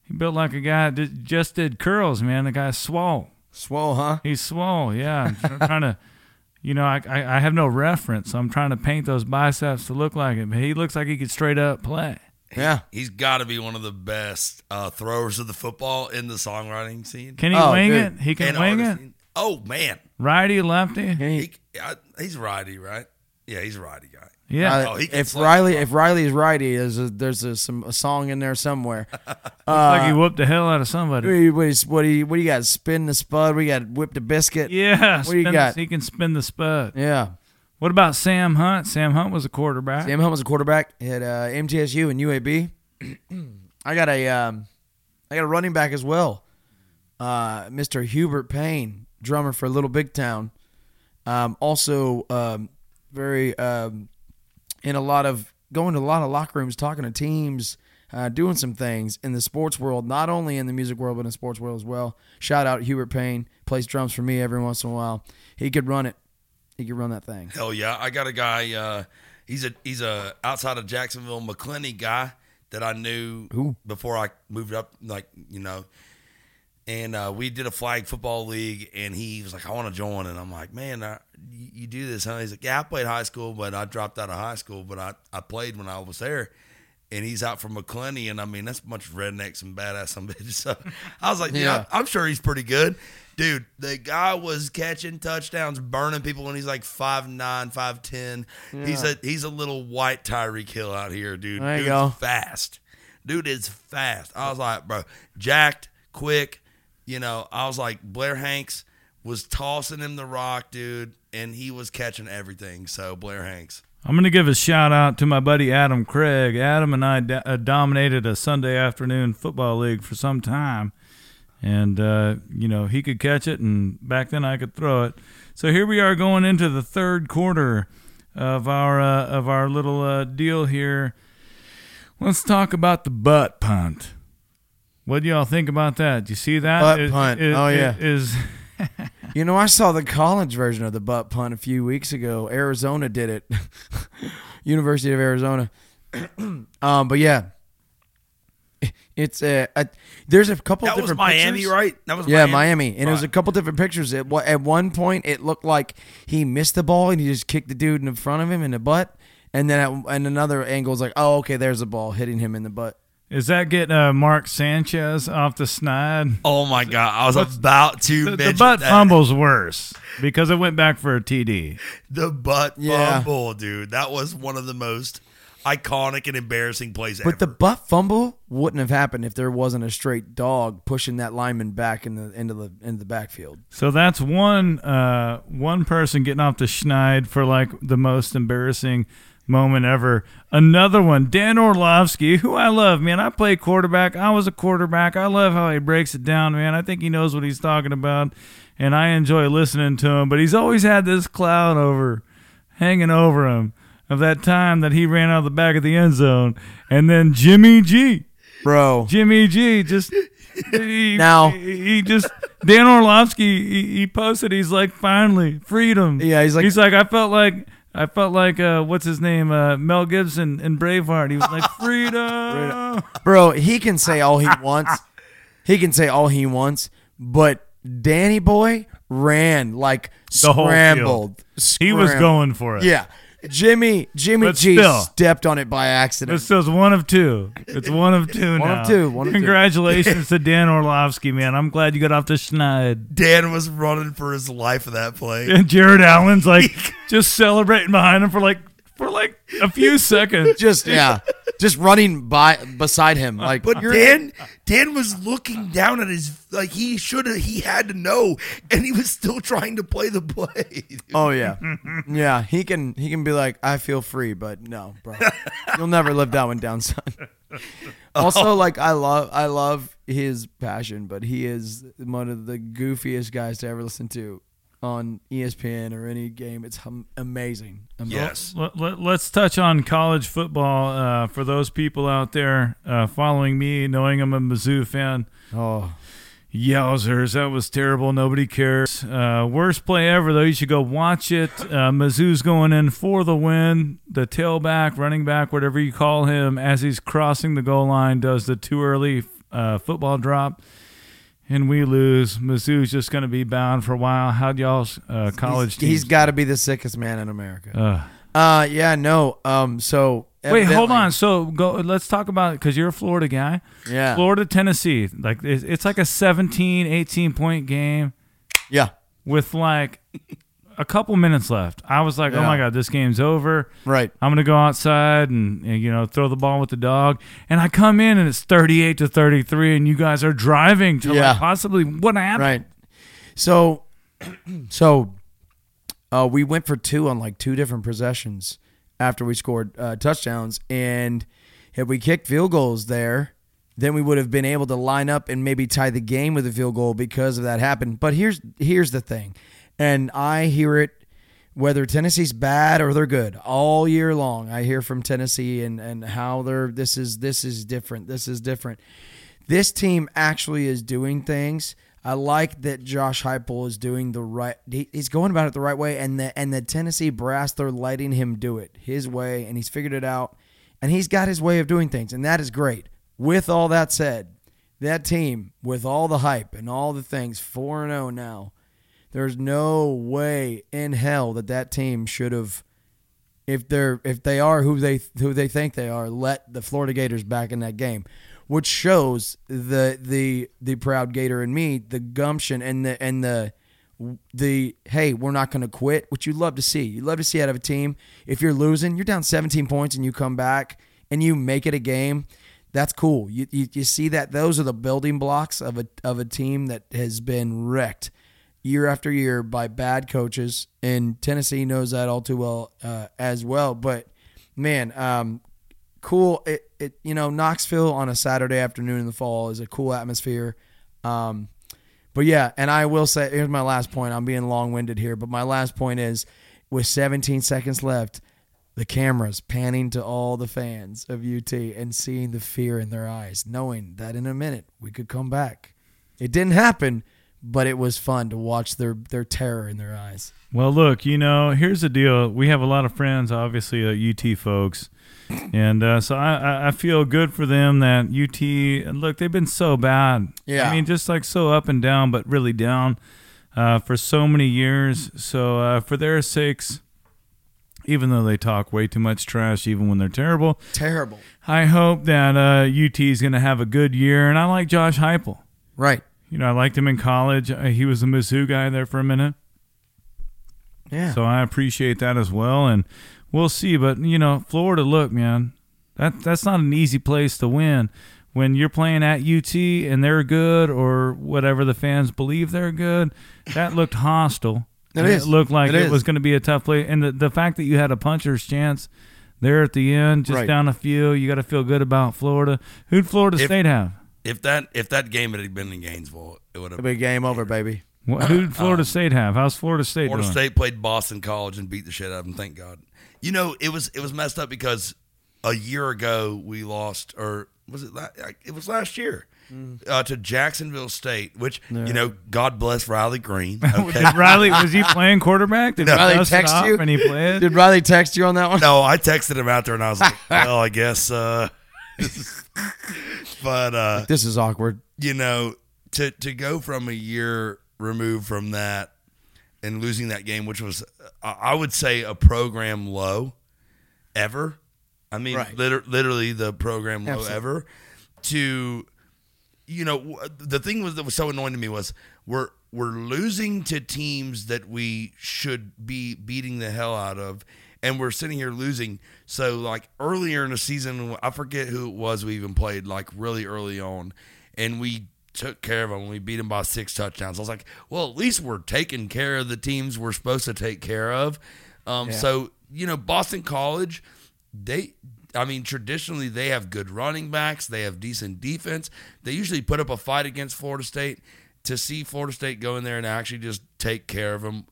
he built like a guy that just did curls, man. The guy's swole. Swole, huh? He's swole. Yeah, I'm trying to, you know, I, I I have no reference, so I'm trying to paint those biceps to look like it. But he looks like he could straight up play. Yeah. He's got to be one of the best uh, throwers of the football in the songwriting scene. Can he Oh, wing dude. it? He can And wing artist it. Oh man, Righty, lefty. He- he, I, he's righty, right? Yeah, he's a righty guy. Yeah. uh, Oh, he can if slap Riley, if Riley's righty, there's a there's a, some a song in there somewhere. like he whooped the hell out of somebody. What do you, what do you, what do you, what do you got? Spin the spud. We got whip the biscuit. Yeah. What do you spin- got? He can spin the spud. Yeah. What about Sam Hunt? Sam Hunt was a quarterback. Sam Hunt was a quarterback at uh, MTSU and UAB. I got a um, I got a running back as well. Uh, Mr. Hubert Payne, drummer for Little Big Town. Um, also um, very um, in a lot of going to a lot of locker rooms, talking to teams, uh, doing some things in the sports world, not only in the music world but in the sports world as well. Shout out Hubert Payne, plays drums for me every once in a while. He could run it. He could run that thing. Hell yeah, I got a guy. Uh, he's a he's a outside of Jacksonville Macclenny guy that I knew Who? before I moved up. Like you know, and uh, we did a flag football league, and he was like, "I want to join," and I'm like, "Man, I, you, do this, huh?" He's like, "Yeah, I played high school, but I dropped out of high school, but I I played when I was there." And he's out from Macclenny, and I mean that's a bunch of rednecks and badass some bitches. So I was like, yeah, Yeah. I'm sure he's pretty good. Dude, the guy was catching touchdowns, burning people and he's like five nine, five ten. He's a he's a little white Tyreek Hill out here, dude. There you Dude's go. fast. Dude is fast. I was like, bro, jacked, quick. You know, I was like, Blair Hanks was tossing him the rock, dude, and he was catching everything. So Blair Hanks. I'm going to give a shout out to my buddy Adam Craig. Adam and I uh, dominated a Sunday afternoon football league for some time. And, uh, you know, he could catch it, and back then I could throw it. So here we are going into the third quarter of our uh, of our little uh, deal here. Let's talk about the butt punt. What do y'all think about that? Do you see that? Butt Is- punt. is- Oh, yeah. Is You know, I saw the college version of the butt punt a few weeks ago. Arizona did it. University of Arizona. um, but yeah, it's a, a there's a couple That was different Miami, pictures. right? That was Yeah, Miami. Miami, and it was a couple different pictures. At, at one point, it looked like he missed the ball and he just kicked the dude in front of him in the butt. And then at and another angle is like, oh, okay, there's the ball hitting him in the butt. Is that getting uh, Mark Sanchez off the snide? Oh my god! I was about to The, the butt that. fumble's worse because it went back for a TD. The butt Yeah. fumble, dude. That was one of the most iconic and embarrassing plays ever. But the butt fumble wouldn't have happened if there wasn't a straight dog pushing that lineman back in the into the into the backfield. So that's one uh, one person getting off the schneid for like the most embarrassing moment ever. Another one, Dan Orlovsky, who I love, man. I play quarterback. I was a quarterback. I love how he breaks it down, man. I think he knows what he's talking about, and I enjoy listening to him. But he's always had this cloud over, hanging over him, of that time that he ran out of the back of the end zone, and then Jimmy G. Bro, Jimmy G just he, Now- he, he just Dan Orlovsky he, he posted he's like finally freedom Yeah, he's like- he's like I felt like I felt like uh what's his name uh Mel Gibson in Braveheart he was like freedom bro, he can say all he wants. He can say all he wants, but Danny Boy ran like The whole scrambled. he was going for it Yeah. Jimmy Jimmy But G still. stepped on it by accident. It's just one of two. It's one of two One now. of two, one of two. Congratulations to Dan Orlovsky, man. I'm glad you got off the schneid. Dan was running for his life of that play. And Jared Allen's like just celebrating behind him for like for like a few seconds. just yeah. Just running by beside him. Like But Dan, Dan was looking down at his like he should have. He had to know, and he was still trying to play the play. Oh yeah, yeah. He can he can be like, I feel free, but no, bro, you'll never live that one down, son. Also, like I love I love his passion, but he is one of the goofiest guys to ever listen to on ESPN or any game. It's hum- amazing. Am- Yes. Let, let, us touch on college football uh, for those people out there uh, following me, knowing I'm a Mizzou fan. Oh, Yowzers, that was terrible. Nobody cares. Uh, worst play ever, though. You should go watch it. Uh, Mizzou's going in for the win. The tailback, running back, whatever you call him, as he's crossing the goal line, does the too early uh, football drop. And we lose. Mizzou's just going to be bound for a while. How'd y'all's uh, college he's, he's got to be the sickest man in America. Uh, Uh, yeah, no. Um, so Wait, hold on. So go. Let's talk about it because you're a Florida guy. Yeah, Florida, Tennessee. Like it's, it's like a 17, 18 point game yeah, with like a couple minutes left. I was like, oh Yeah. my god, this game's over. right. I'm gonna go outside and, and, you know throw the ball with the dog. And I come in and it's 38 to 33, and you guys are driving to Yeah. like possibly what happened. Right. So, so uh, we went for two on like two different possessions after we scored uh, touchdowns, and if we kicked field goals there, then we would have been able to line up and maybe tie the game with a field goal because of that happened. But here's here's the thing, and I hear it whether Tennessee's bad or they're good all year long. I hear from Tennessee and and how they're this is this is different. This is different this team actually is doing things. I like that Josh Heupel is doing the right. He's going about it the right way, and the and the Tennessee brass they're letting him do it his way, and he's figured it out, and he's got his way of doing things, and that is great. With all that said, that team with all the hype and all the things four and zero now, there's no way in hell that that team should have if they're if they are who they who they think they are, let the Florida Gators back in that game, which shows the the the proud Gator in me, the gumption and the and the the hey, we're not going to quit, which you love to see. You love to see out of a team. If you're losing, you're down 17 points and you come back and you make it a game. That's cool. You, you you see that those are the building blocks of a of a team that has been wrecked year after year by bad coaches, and Tennessee knows that all too well uh, as well. But man, um, cool. It, it you know Knoxville on a Saturday afternoon in the fall is a cool atmosphere. Um, but yeah, and I will say here's my last point. I'm being long winded here, but my last point is with 17 seconds left, the cameras panning to all the fans of UT and seeing the fear in their eyes, knowing that in a minute we could come back. It didn't happen, but it was fun to watch their their terror in their eyes. Well, look, you know, here's the deal. We have a lot of friends, obviously, uh, UT folks. And uh, so I, I- feel good for them that UT, look, they've been so bad. Yeah. I mean, just like so up and down, but really down uh, for so many years. So uh, for their sakes, even though they talk way too much trash, even when they're terrible, Terrible. I hope that uh, UT is going to have a good year. And I like Josh Heupel. Right. You know, I liked him in college. Uh, he was a Mizzou guy there for a minute. Yeah. So I appreciate that as well, and we'll see. But you know, Florida, look, man, that that's not an easy place to win. When you're playing at UT and they're good, or whatever the fans believe they're good, that looked hostile. It It looked like It it, was going to be a tough play, and the the fact that you had a puncher's chance there at the end, just Right. down the field, you got to feel good about Florida. Who'd Florida If- State have? If that if that game had been in Gainesville, it would have. been game over, baby. Wh- Who'd Florida State have? How's Florida State Florida doing? State played Boston College and beat the shit out of them. Thank God. You know, it was it was messed up because a year ago we lost, or was it? La- it was last year. Uh, to Jacksonville State, which you know, God bless Riley Green. Okay. Did Riley was he playing quarterback? Did No. Riley text you? and he played? Did Riley text you on that one? no, I texted him out there and I was like, well, I guess. Uh, but uh, This is awkward. you know, to to go from a year removed from that and losing that game, which was, I I would say, a program low ever. I mean, Right. liter- literally the program low Absolutely. ever. To, you know, the thing was that was so annoying to me was we're we're losing to teams that we should be beating the hell out of, and we're sitting here losing. So like earlier in the season, I forget who it was we even played like really early on, and we took care of them. We beat them by six touchdowns. I was like, well, at least we're taking care of the teams we're supposed to take care of. Um, Yeah. So you know, Boston College, they. I mean, traditionally they have good running backs. They have decent defense. They usually put up a fight against Florida State. To see Florida State go in there and actually just take care of them,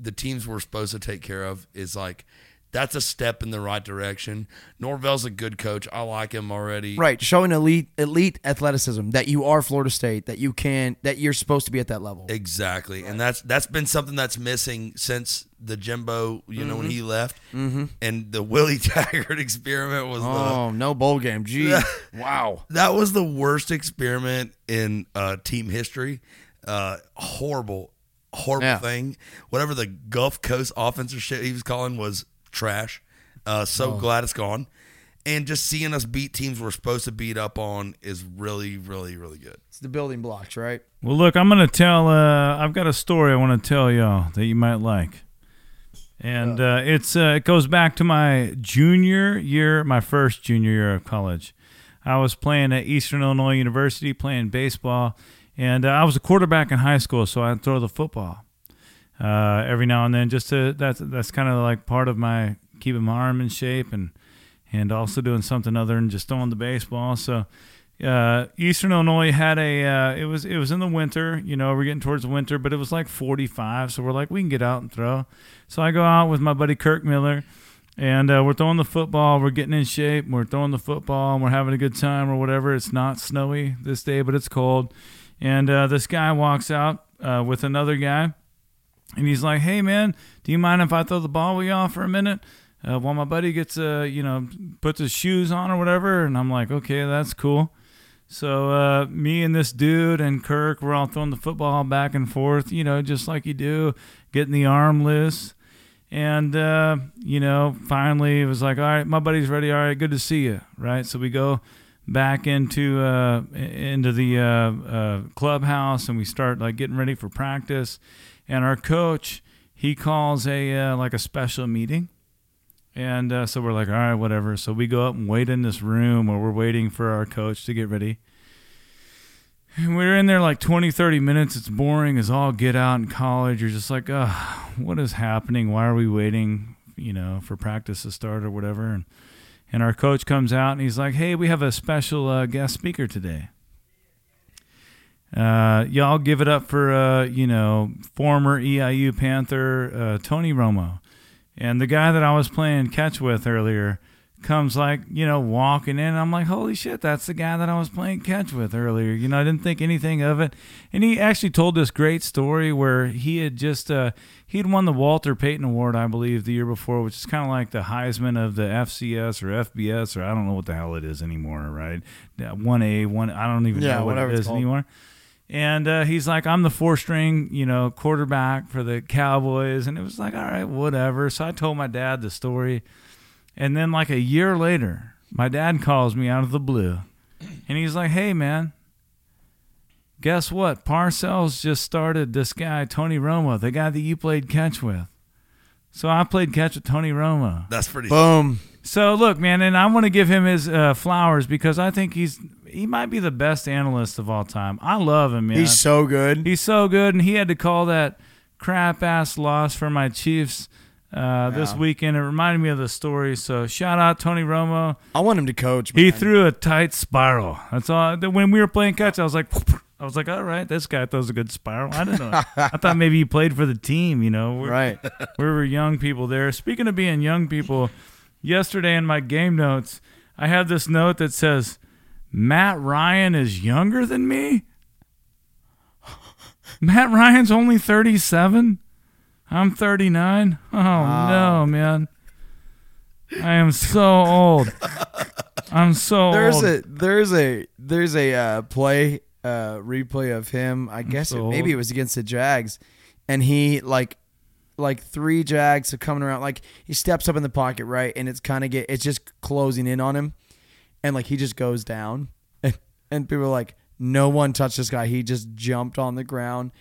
the teams we're supposed to take care of is like that's a step in the right direction. Norvell's a good coach. I like him already. Right, showing elite elite athleticism that you are Florida State, that you can that you're supposed to be at that level. Exactly, and that's that's been something that's missing since the Jimbo, you know, when he left, mm-hmm. and the Willie Taggart experiment was the Oh, no bowl game. Gee. wow. that was the worst experiment in uh, team history. Uh, horrible, horrible Yeah. thing. Whatever the Gulf Coast offensive shit he was calling was trash. Uh, so glad it's gone. And just seeing us beat teams we're supposed to beat up on is really, really, really good. It's the building blocks, right? Well, look, I'm going to tell. Uh, I've got a story I want to tell y'all that you might like, and uh, it's uh, it goes back to my junior year, my first junior year of college. I was playing at Eastern Illinois University, playing baseball, and uh, I was a quarterback in high school, so I'd throw the football uh, every now and then. Just to that's that's kind of like part of my keeping my arm in shape and and also doing something other than just throwing the baseball. So uh, Eastern Illinois had a uh, it was it was in the winter. You know, we're getting towards winter, but it was like 45. So we're like, we can get out and throw. So I go out with my buddy Kirk Miller, and uh, we're throwing the football. We're getting in shape. We're throwing the football, and we're having a good time or whatever. It's not snowy this day, but it's cold. And uh, this guy walks out uh, with another guy, and he's like, "Hey man, do you mind if I throw the ball with y'all for a minute?" Uh, while my buddy gets uh, you know, puts his shoes on or whatever, and I'm like, okay, that's cool. So uh, me and this dude and Kirk, we're all throwing the football back and forth, you know, just like you do, getting the arm loose. And uh, you know, finally it was like, all right, my buddy's ready. All right, good to see you. Right. So we go back into uh, into the uh, uh, clubhouse and we start like getting ready for practice. And our coach, he calls a uh, like a special meeting. And uh, so we're like, all right, whatever. So we go up and wait in this room where we're waiting for our coach to get ready. And we're in there like 20, 30 minutes. It's boring as all get out in college. You're just like, what is happening? Why are we waiting, you know, for practice to start or whatever? And, and our coach comes out and he's like, hey, we have a special uh, guest speaker today. Uh, y'all give it up for, uh, you know, former EIU Panther uh, Tony Romo. And the guy that I was playing catch with earlier comes like, you know, walking in. I'm like, holy shit, that's the guy that I was playing catch with earlier. You know, I didn't think anything of it. And he actually told this great story where he had just, uh, he'd won the Walter Payton Award, I believe, the year before, which is kind of like the Heisman of the FCS or FBS, or I don't know what the hell it is anymore, right? 1A, 1, I don't even Yeah, know what whatever it's anymore. And uh, he's like, I'm the four string, you know, quarterback for the Cowboys. And it was like, all right, whatever. So I told my dad the story. And then, like a year later, my dad calls me out of the blue. And he's like, hey, man, guess what? Parcells just started this guy, Tony Romo, the guy that you played catch with. So I played catch with Tony Romo. That's pretty. Boom. So look, man, and I want to give him his uh, flowers because I think he's he might be the best analyst of all time. I love him, man. He's so good. He's so good, and he had to call that crap ass loss for my Chiefs uh, this weekend. It reminded me of the story. So shout out Tony Romo. I want him to coach. He man. threw a tight spiral. That's all. When we were playing catch, I was like, I was like, all right, this guy throws a good spiral. I didn't know. I thought maybe he played for the team. You know, We're- right. we were young people there. Speaking of being young people, yesterday in my game notes, I have this note that says, Matt Ryan is younger than me? Matt Ryan's only 37? I'm 39? Oh, no, man. I am so old. I'm so There's old. a there's a there's a uh, play uh, replay of him. I guess so it, maybe old. it was against the Jags, and he like like three Jags are coming around. Like he steps up in the pocket, right, and it's kind of get it's just closing in on him, and like he just goes down, and, and people are like, no one touched this guy. He just jumped on the ground.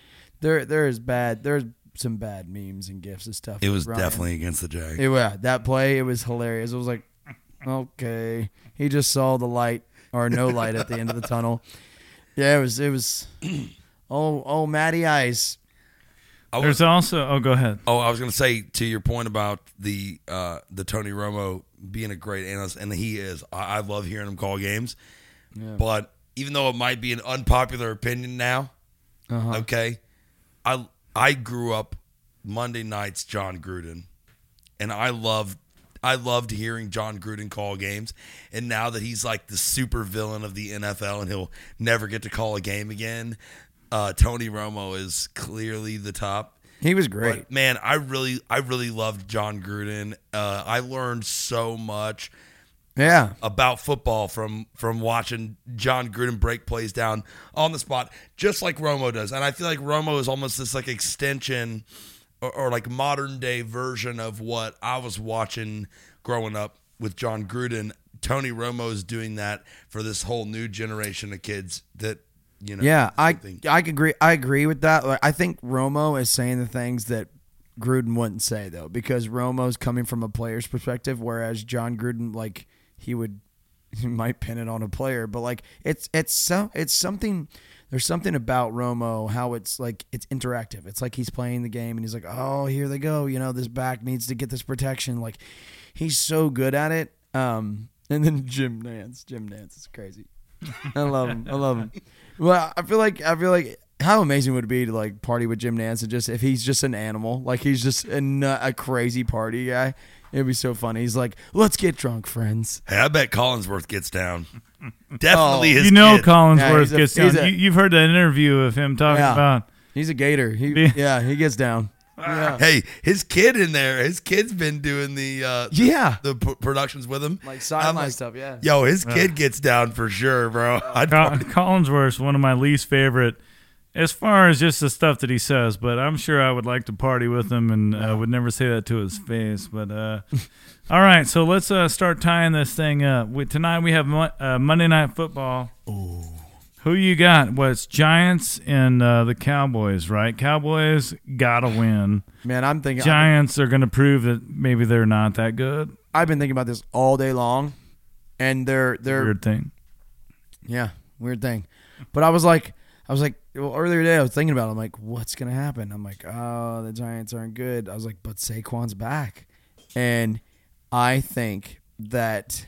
There there is bad. There's some bad memes and gifs and stuff. It was Ryan. definitely against the Jags. It, yeah, that play, it was hilarious. It was like, okay, he just saw the light or no light at the end of the tunnel. Yeah, it was. It was. Oh, oh, Matty Ice. I was, There's also, oh, go ahead. oh, I was going to say to your point about the uh, the Tony Romo being a great analyst, and he is. I, I love hearing him call games. But even though it might be an unpopular opinion now, Uh-huh. okay, I I grew up Monday nights Jon Gruden, and I loved I loved hearing Jon Gruden call games. And now that he's like the super villain of the NFL, and he'll never get to call a game again, uh, Tony Romo is clearly the top. He was great. But man, I really I really loved Jon Gruden. Uh, I learned so much Yeah, about football from from watching Jon Gruden break plays down on the spot, just like Romo does. And I feel like Romo is almost this like extension or, or like modern day version of what I was watching growing up with Jon Gruden. Tony Romo is doing that for this whole new generation of kids that you know. yeah. I I agree. I agree with that. Like, I think Romo is saying the things that Gruden wouldn't say though, because Romo's coming from a player's perspective, whereas Jon Gruden, like he would, he might pin it on a player, but like it's it's so it's something. There's something about Romo how it's like it's interactive. It's like he's playing the game and he's like, oh, here they go. You know, this back needs to get this protection. Like he's so good at it. Um, and then Jim Nantz. Jim Nantz is crazy. I love him. I love him. Well, I feel like I feel like how amazing would it be to like party with Jim Nantz and just if he's just an animal, like he's just a, a crazy party guy. It'd be so funny. He's like, "Let's get drunk, friends." Hey, I bet Collinsworth gets down. Definitely Oh. his you know kid. Collinsworth he's a- gets down. a- you, you've heard that interview of him talking Yeah. about He's a gator. He Yeah. yeah, he gets down. Yeah, Hey, his kid in there. His kid's been doing the uh, yeah, the p- productions with him. like I'm sideline like, stuff. Yeah, Yo, his kid gets down for sure, bro. I'd Col- Collinsworth's one of my least favorite as far as just the stuff that he says, but I'm sure I would like to party with him and uh, would never say that to his face. But uh, all right, so let's uh, start tying this thing up. We, tonight we have Mo- uh, Monday Night Football. Who you got? Well, it's Giants and uh, the Cowboys, right? Cowboys gotta win. man, I'm thinking. Giants are going to prove that maybe they're not that good. I've been thinking about this all day long, and they're they're Weird thing. Yeah, weird thing. But I was like, I was like, well, earlier today I was thinking about. it. I'm like, what's gonna happen? I'm like, oh, the Giants aren't good. I was like, but Saquon's back, and I think that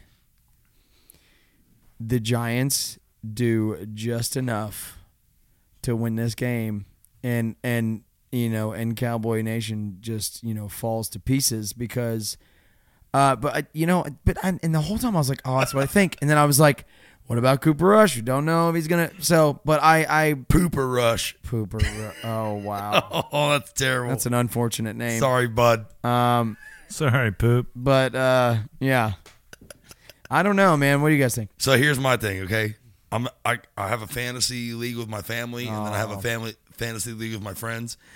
the Giants do just enough to win this game, and and you know, and Cowboy Nation just you know falls to pieces because, uh, but you know, but I, and the whole time I was like, oh, that's what I think, and then I was like, what about Cooper Rush? We don't know if he's gonna. So, but I I Pooper Rush. Pooper. Ru- Oh wow, Oh, that's terrible. that's an unfortunate name. Sorry, bud. Um, Sorry, poop. but uh, yeah, I don't know, man. What do you guys think? So here's my thing, okay? I'm I, I have a fantasy league with my family, and then I have a Oh. family fantasy league with my friends.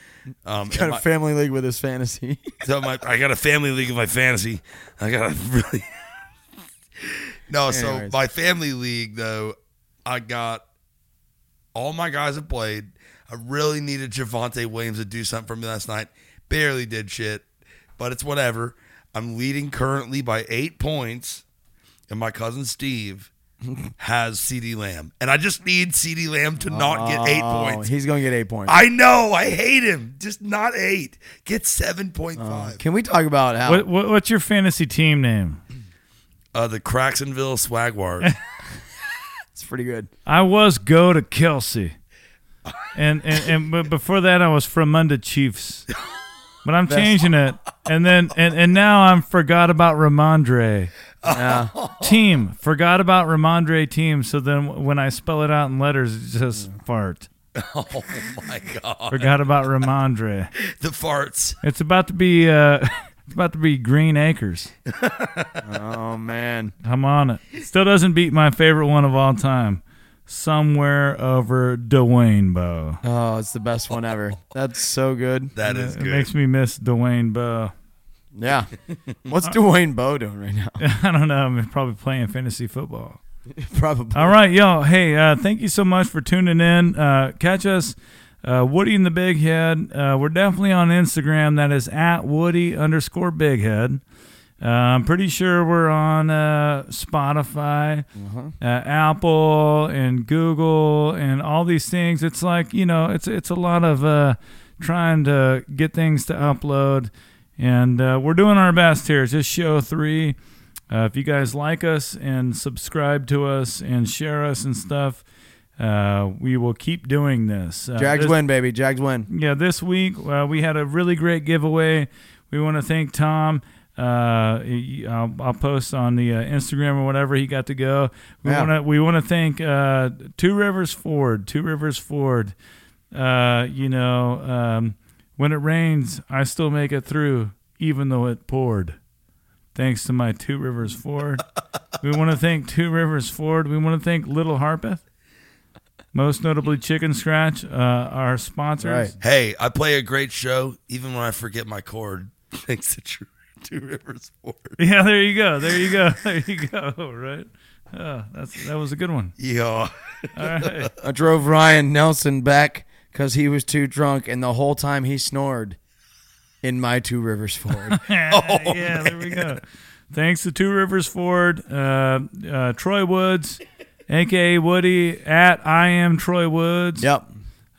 Um, Got and a my- family league with his fantasy. so my I got a family league of my fantasy. I got a really no. So my family league though, I got all my guys have played. I really needed Javonte Williams to do something for me last night. Barely did shit, but it's whatever. I'm leading currently by eight points, and my cousin Steve has CeeDee Lamb, and I just need CeeDee Lamb to not get eight points. He's gonna get eight points. I know. I hate him. Just not eight. Get 7.5. Uh, can we talk about how? What, what what's your fantasy team name? Uh, the Cracksonville Swagward. It's pretty good. I was go to Kelce, and and, and but before that I was from Munda Chiefs, but I'm changing it, and then and, and now I'm forgot about Rhamondre Yeah. team. Forgot about Rhamondre team. So then when I spell it out in letters, it's just fart. oh my god. Forgot about Rhamondre. The farts. It's about to be uh, it's about to be Green Acres. oh man. I'm on it. Still doesn't beat my favorite one of all time. Somewhere over Dwayne Bowe. Oh, it's the best one ever. That's so good. That is it good. makes me miss Dwayne Bowe. Yeah. What's Dwayne Bowe doing right now? I don't know. I'm probably playing fantasy football. Probably. All right, y'all. Hey, uh, thank you so much for tuning in. Uh, catch us, uh, Woody and the Big Head. Uh, we're definitely on Instagram. That is at Woody underscore Big Head. Uh, I'm pretty sure we're on uh, Spotify, uh, Apple, and Google, and all these things. It's like you know, it's it's a lot of uh, trying to get things to upload, and uh, we're doing our best here. It's just show three. Uh, if you guys like us and subscribe to us and share us and stuff, uh, we will keep doing this. Uh, Jags this- win, baby. Jags win. yeah, this week uh, we had a really great giveaway. We want to thank Tom. Uh, I'll, I'll post on the uh, Instagram or whatever he got to go. We Yeah. want to we want to thank uh, Two Rivers Ford. Two Rivers Ford. Uh, you know, um, when it rains, I still make it through, even though it poured. Thanks to my Two Rivers Ford. we want to thank Two Rivers Ford. We want to thank Little Harpeth. Most notably, Chicken Scratch, uh, our sponsors. Right. Hey, I play a great show even when I forget my chord. Thanks to True Two Rivers Ford. Yeah, there you go. There you go. There you go. Right. Oh, that's that was a good one. Yeah. All right. I drove Ryan Nelson back because he was too drunk, and the whole time he snored in my Two Rivers Ford. yeah, there we go. Thanks to Two Rivers Ford, uh, uh, Troy Woods, aka Woody at I am Troy Woods. yep.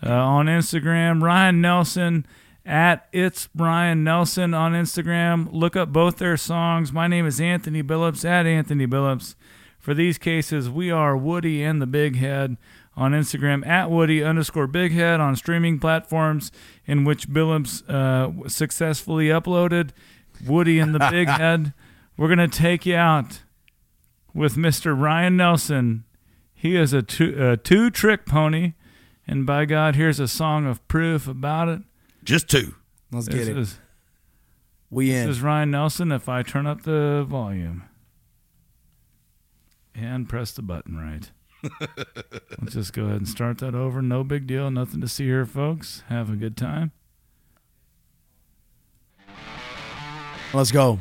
uh, on Instagram. Ryan Nelson at it's Ryan Nelson on Instagram. Look up both their songs. My name is Anthony Billups at Anthony Billups. For these cases, we are Woody and the Big Head on Instagram at Woody underscore Big Head on streaming platforms in which Billups uh, successfully uploaded Woody and the Big Head. We're gonna take you out with Mr. Ryan Nelson. He is a two, a two trick pony. And by God, here's a song of proof about it. Just two. Let's This get it. is, We this in. is Ryan Nelson. If I turn up the volume and press the button right. Let's just go ahead and start that over. No big deal. Nothing to see here, folks. Have a good time. Let's go.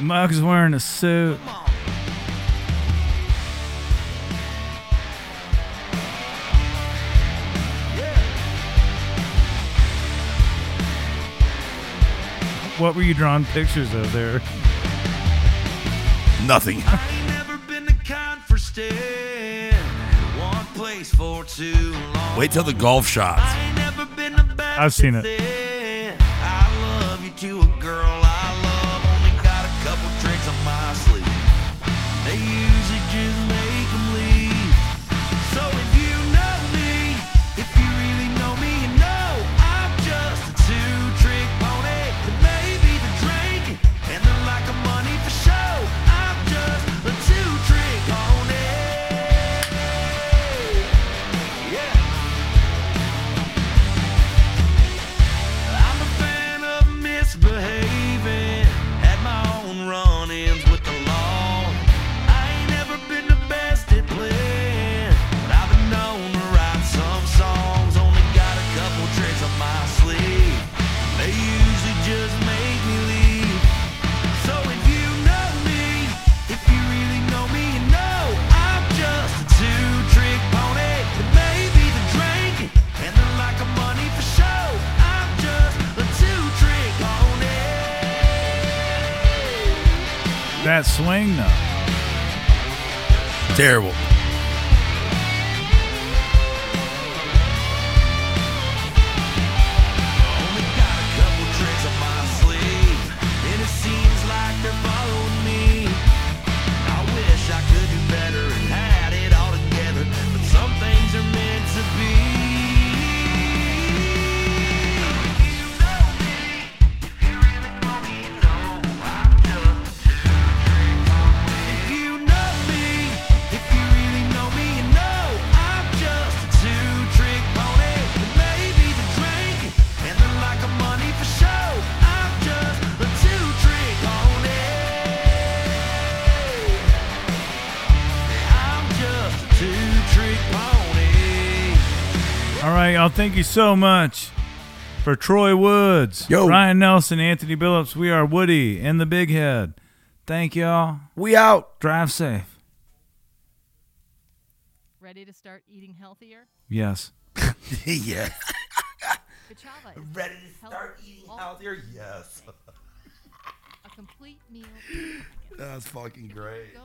Mug's wearing a suit. what were you drawing pictures of there? Nothing. Wait till the golf shots. I've seen it. Thank you so much for Troy Woods, Yo. Ryan Nelson, Anthony Billups. We are Woody and the Big Head. Thank y'all. We out. Drive safe. Ready to start eating healthier? Yes. yeah. Ready to start eating healthier? Yes. A complete meal. That's fucking great.